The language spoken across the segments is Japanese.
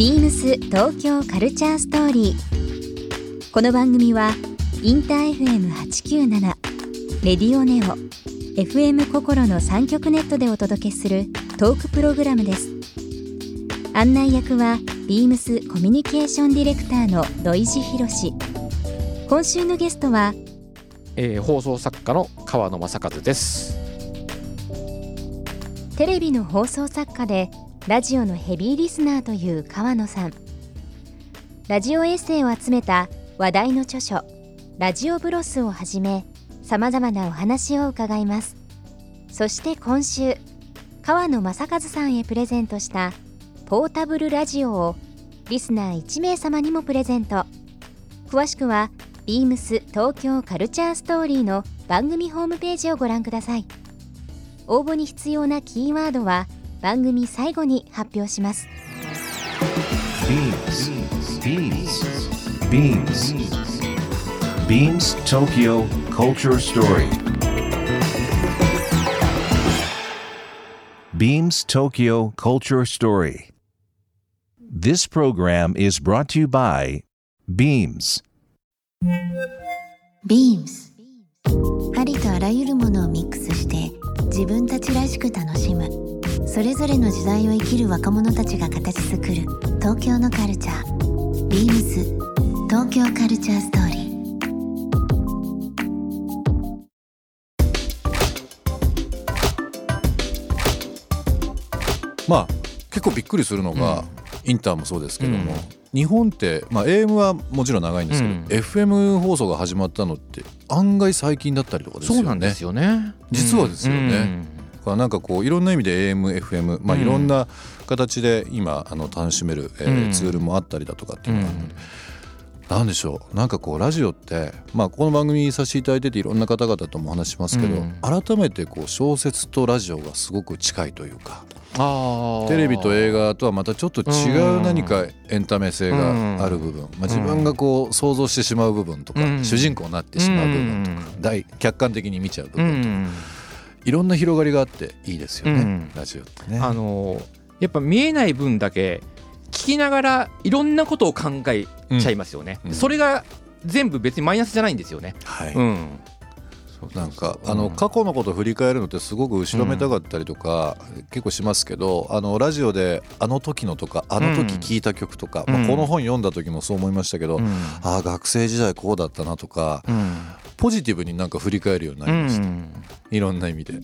ビームス東京カルチャーストーリー。この番組はインター FM897 レディオネオ FM 心の三極ネットでお届けするトークプログラムです。案内役はビームスコミュニケーションディレクターの土井博志。今週のゲストはえー放送作家の川野正和です。テレビの放送作家でラジオのヘビーリスナーという川野さん。ラジオエッセイを集めた話題の著書「ラジオブロス」をはじめさまざまなお話を伺います。そして今週川野正和さんへプレゼントしたポータブルラジオをリスナー1名様にもプレゼント。詳しくはビームス東京カルチャーストーリーの番組ホームページをご覧ください。応募に必要なキーワードは番組最後に発表します Beams. Beams. Beams. Beams Tokyo Culture Story. Beams Tokyo Culture Story. This program is brought to you by Beams. Beams ありとあらゆるものをミックスして自分たちらしく楽しむそれぞれの時代を生きる若者たちが形作る東京のカルチャー。Beams 東京カルチャーストーリー。まあ結構びっくりするのが、インターもそうですけども、日本って、まあ、AM はもちろん長いんですけど、うん。FM 放送が始まったのって案外最近だったりとかですよね。そうなんですよね。実はですよね。うん。だからなんかこういろんな意味で AM、FM、まあ、うん。いろんな形で今あの楽しめる、えーうん。ツールもあったりだとかっていうのがあって、なんでしょう。なんかこうラジオって、まあ、この番組させていただいてていろんな方々ともお話しますけど、うん。改めてこう小説とラジオがすごく近いというかテレビと映画とはまたちょっと違う何かエンタメ性がある部分、まあ、自分がこう想像してしまう部分とか、うん。主人公になってしまう部分とか、うん。大客観的に見ちゃう部う分とか、んいろんな広がりがあっていいですよね、うん。ラジオってね。あのーやっぱ見えない分だけ聞きながらいろんなことを考えちゃいますよね。うん。それが全部別にマイナスじゃないんですよね。はい。うん。なんかあの過去のことを振り返るのってすごく後ろめたかったりとか結構しますけどあのラジオであの時のとかあの時聴いた曲とか、うん。まあ、この本読んだ時もそう思いましたけど、うん。ああ学生時代こうだったなとかうんポジティブになんか振り返るようになりました、いろんな意味で。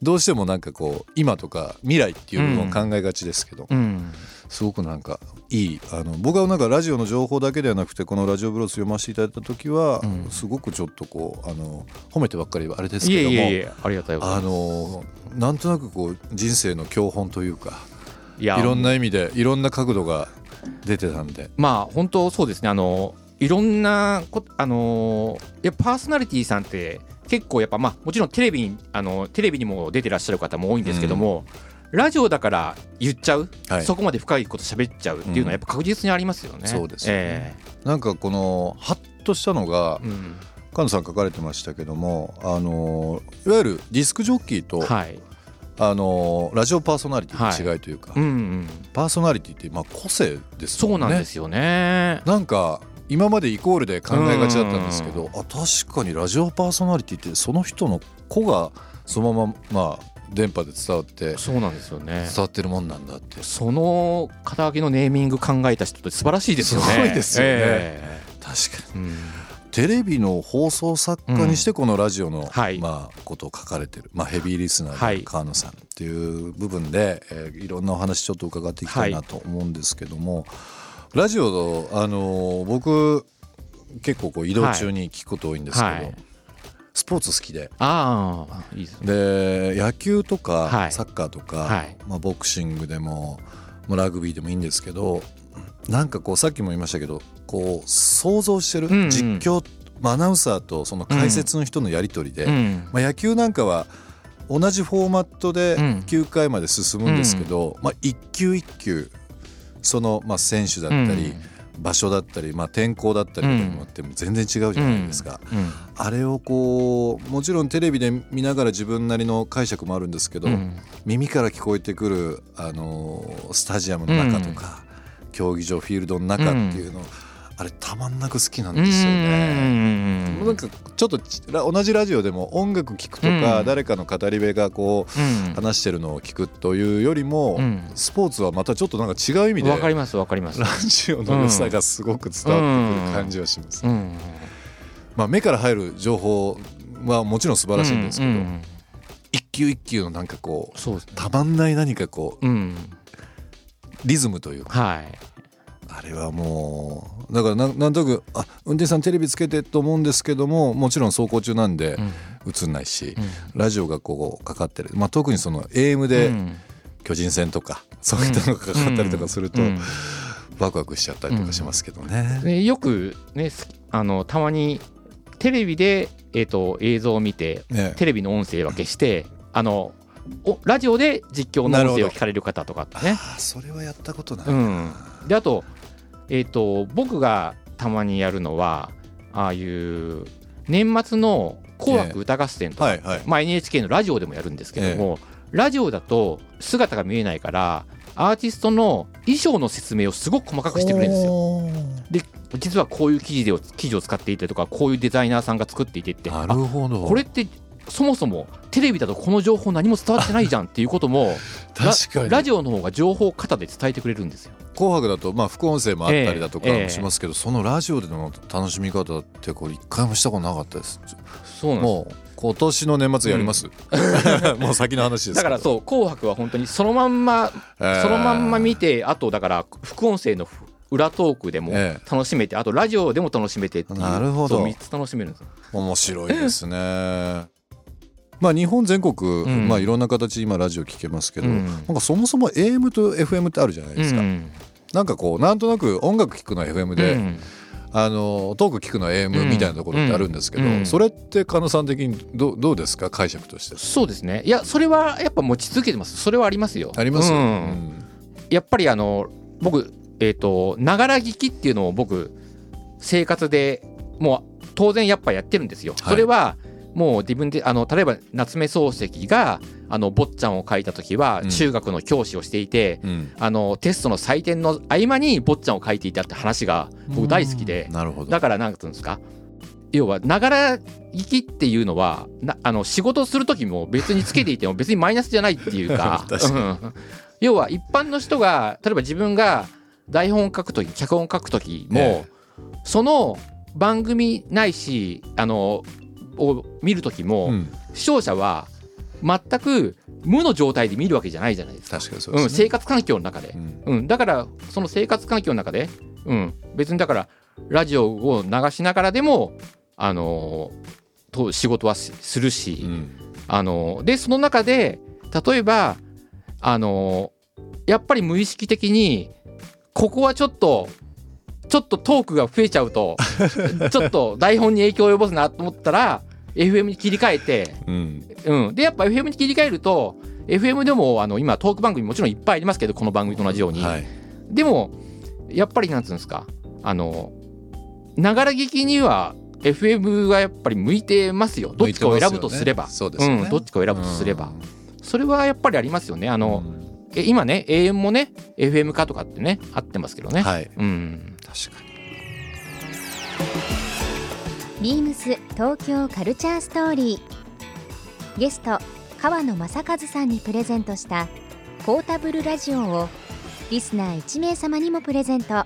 どうしてもなんかこう今とか未来っていう部分を考えがちですけど、うん。すごくなんかいいあの僕はなんかラジオの情報だけではなくてこのラジオブロス読ませていただいた時は、うん。すごくちょっとこうあの褒めてばっかりあれですけどもありがたいあのなんとなくこう人生の教本というかいやいろんな意味でいろんな角度が出てたんで。まあ本当そうですね。あのいろんなこあのやっぱパーソナリティさんって結構やっぱまあもちろんテレビにあのテレビにも出てらっしゃる方も多いんですけども、ラジオだから言っちゃう、はいそこまで深いこと喋っちゃうっていうのはやっぱ確実にありますよね。そうですよねえなんかこのハッとしたのがえうん菅野さん書かれてましたけどもあのいわゆるディスクジョッキーと、はい。あのラジオパーソナリティの違いというか、うんうん。パーソナリティってまあ個性ですもんね。そうなんですよね。なんか今までイコールで考えがちだったんですけど、あ確かにラジオパーソナリティってその人の子がそのまままあ電波で伝わってそうなんですよね。伝。わってるもんなんだって。その肩書きのネーミング考えた人って素晴らしいですよね。すごいですよね。え確かに。えうん。テレビの放送作家にしてこのラジオの、はい。まあ、ことを書かれてる、まあ、ヘビーリスナはい。ーで川野さんっていう部分で、えーいろんなお話ちょっと伺っていきたいなと思うんですけども、ラジオあのー僕結構こう移動中に聞くこと多いんですけど、はい。スポーツ好きで。ああいいですね。で野球とかはい。サッカーとか、はい。まあ、ボクシングでもまあラグビーでもいいんですけどなんかこうさっきも言いましたけどこう想像してる、うんうん。実況、まあアナウンサーとその解説の人のやり取りで、うんまあ、野球なんかは同じフォーマットでうん。9回まで進むんですけど、まあ、一球一球そのまあ選手だったり、場所だったり、まあ、天候だったりとかにもっても全然違うじゃないですか、うん。あれをこうもちろんテレビで見ながら自分なりの解釈もあるんですけど、うん。耳から聞こえてくる、あのースタジアムの中とか、競技場フィールドの中っていうの、あれたまんなく好きなんですようね。んなんかちょっと同じラジオでも音楽聴くとか、うん。誰かの語り部がこううん。話してるのを聞くというよりも、うん。スポーツはまたちょっとなんか違う意味でわかりますわかります。ラジオの良さがすごく伝わってくる感じはします。うん。まあ、目から入る情報はもちろん素晴らしいんですけど、一球一球のなんかこうね。たまんない何かこううん。リズムというか。はいあれはもうだからなんなんとなくあ運転手さんテレビつけてと思うんですけどももちろん走行中なんでうん。映んないし、うん。ラジオがこうかかってる、まあ、特にその AM でうん。巨人戦とか、そういったのがかかったりとかすると、うん。ワクワクしちゃったりとかしますけどね。でよくねすあのたまにテレビで、えー、と映像を見てねテレビの音声は消してあのおラジオで実況の音声を聞かれる方とかってね。あーそれはやったことない、うん、であと,、えー、と僕がたまにやるのはああいう年末の「紅白歌合戦」とか、はいはいまあ、NHK のラジオでもやるんですけども、ラジオだと姿が見えないからアーティストの衣装の説明をすごく細かくしてくれるんですよ。よ。で実はこういう生地で生地を使っていてとかこういうデザイナーさんが作っていてってなあるほど。これってそもそもテレビだとこの情報何も伝わってないじゃんっていうこともラ 確かにラジオの方が情報を型で伝えてくれるんですよ。紅白だとまあ副音声もあったりだとかええもしますけど、そのラジオでの楽しみ方ってこれ一回もしたことなかったです。そうなんもう今年の年末やります？もう先の話です。だからそう「紅白」は本当にそのまんまえーそのまんま見てあとだから副音声の裏トークでもえ楽しめてあとラジオでも楽しめてっていうなるほどそう3つ楽しめるんですよ。面白いですね。まあ日本全国、んまあいろんな形今ラジオ聞けますけど、うんなんかそもそも AM と FM ってあるじゃないですか。うんなんかこうなんとなく音楽聴くのは FM で、うん。あのトーク聞くのは AM みたいなところってあるんですけど、うん。それって狩野さん的にどうどうですか？解釈として。そうですね。いやそれはやっぱ持ち続けてます。それはありますよ。ありますやっぱりあの僕えっ、とながら聞きっていうのを僕生活でもう当然やっぱやってるんですよ。はい。それはもう自分であの例えば夏目漱石があの坊ちゃんを書いた時はうん。中学の教師をしていて、うん。あのテストの採点の合間に坊ちゃんを書いていたって話が僕大好きで。だからなんていうんですか？要はながら聞きっていうのはなあの仕事する時も別につけていても別にマイナスじゃないっていうか 確うん。要は一般の人が例えば自分が台本を書く時脚本を書く時も、え。その番組ないしあのを見る時も、うん。視聴者は全く無の状態で見るわけじゃないじゃないですか。確かにそううん。生活環境の中で、うん。うん、だからその生活環境の中で、うん、別にだからラジオを流しながらでも、あのーと仕事はしするし、うん。あのーでその中で例えば、あのーやっぱり無意識的にここはちょっとちょっとトークが増えちゃうと ちょっと台本に影響を及ぼすなと思ったら FM に切り替えて、うん。うん、でやっぱ FM に切り替えると FM でもあの今トーク番組もちろんいっぱいありますけどこの番組と同じように、はい。でもやっぱりなんつうんですかあのながら聞きには FM がやっぱり向いてますよ。どっちかを選ぶとすれば、ね。そうですよね。ん、どっちかを選ぶとすれば、それはやっぱりありますよね。ああの、え今ね AM もね FM 化とかってねあってますけどね、はい。うん。確かにビームス東京カルチャーストーリーゲスト川野正和さんにプレゼントしたポータブルラジオをリスナー1名様にもプレゼント。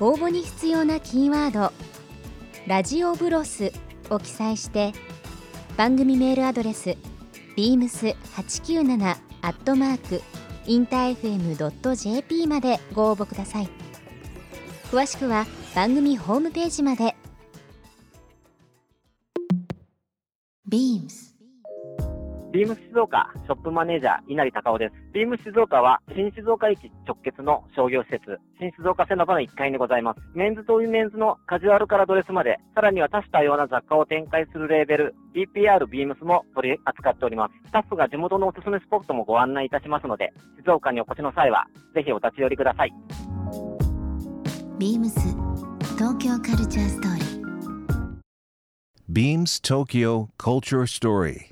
応募に必要なキーワード「ラジオブロス」を記載して番組メールアドレス beams897 アットマークインター FM.jp までご応募ください。詳しくは番組ホームページまで。ビームス静岡ショップマネージャー稲荷隆夫です。ビームス静岡は新静岡駅直結の商業施設、新静岡セノバの1階にございます。メンズとウィメンズのカジュアルからドレスまで、さらには多種多様な雑貨を展開するレーベル、BPR ビームスも取り扱っております。スタッフが地元のおすすめスポットもご案内いたしますので、静岡にお越しの際は、ぜひお立ち寄りください。ビームス東京カルチャーストーリー Beams Tokyo Culture Story.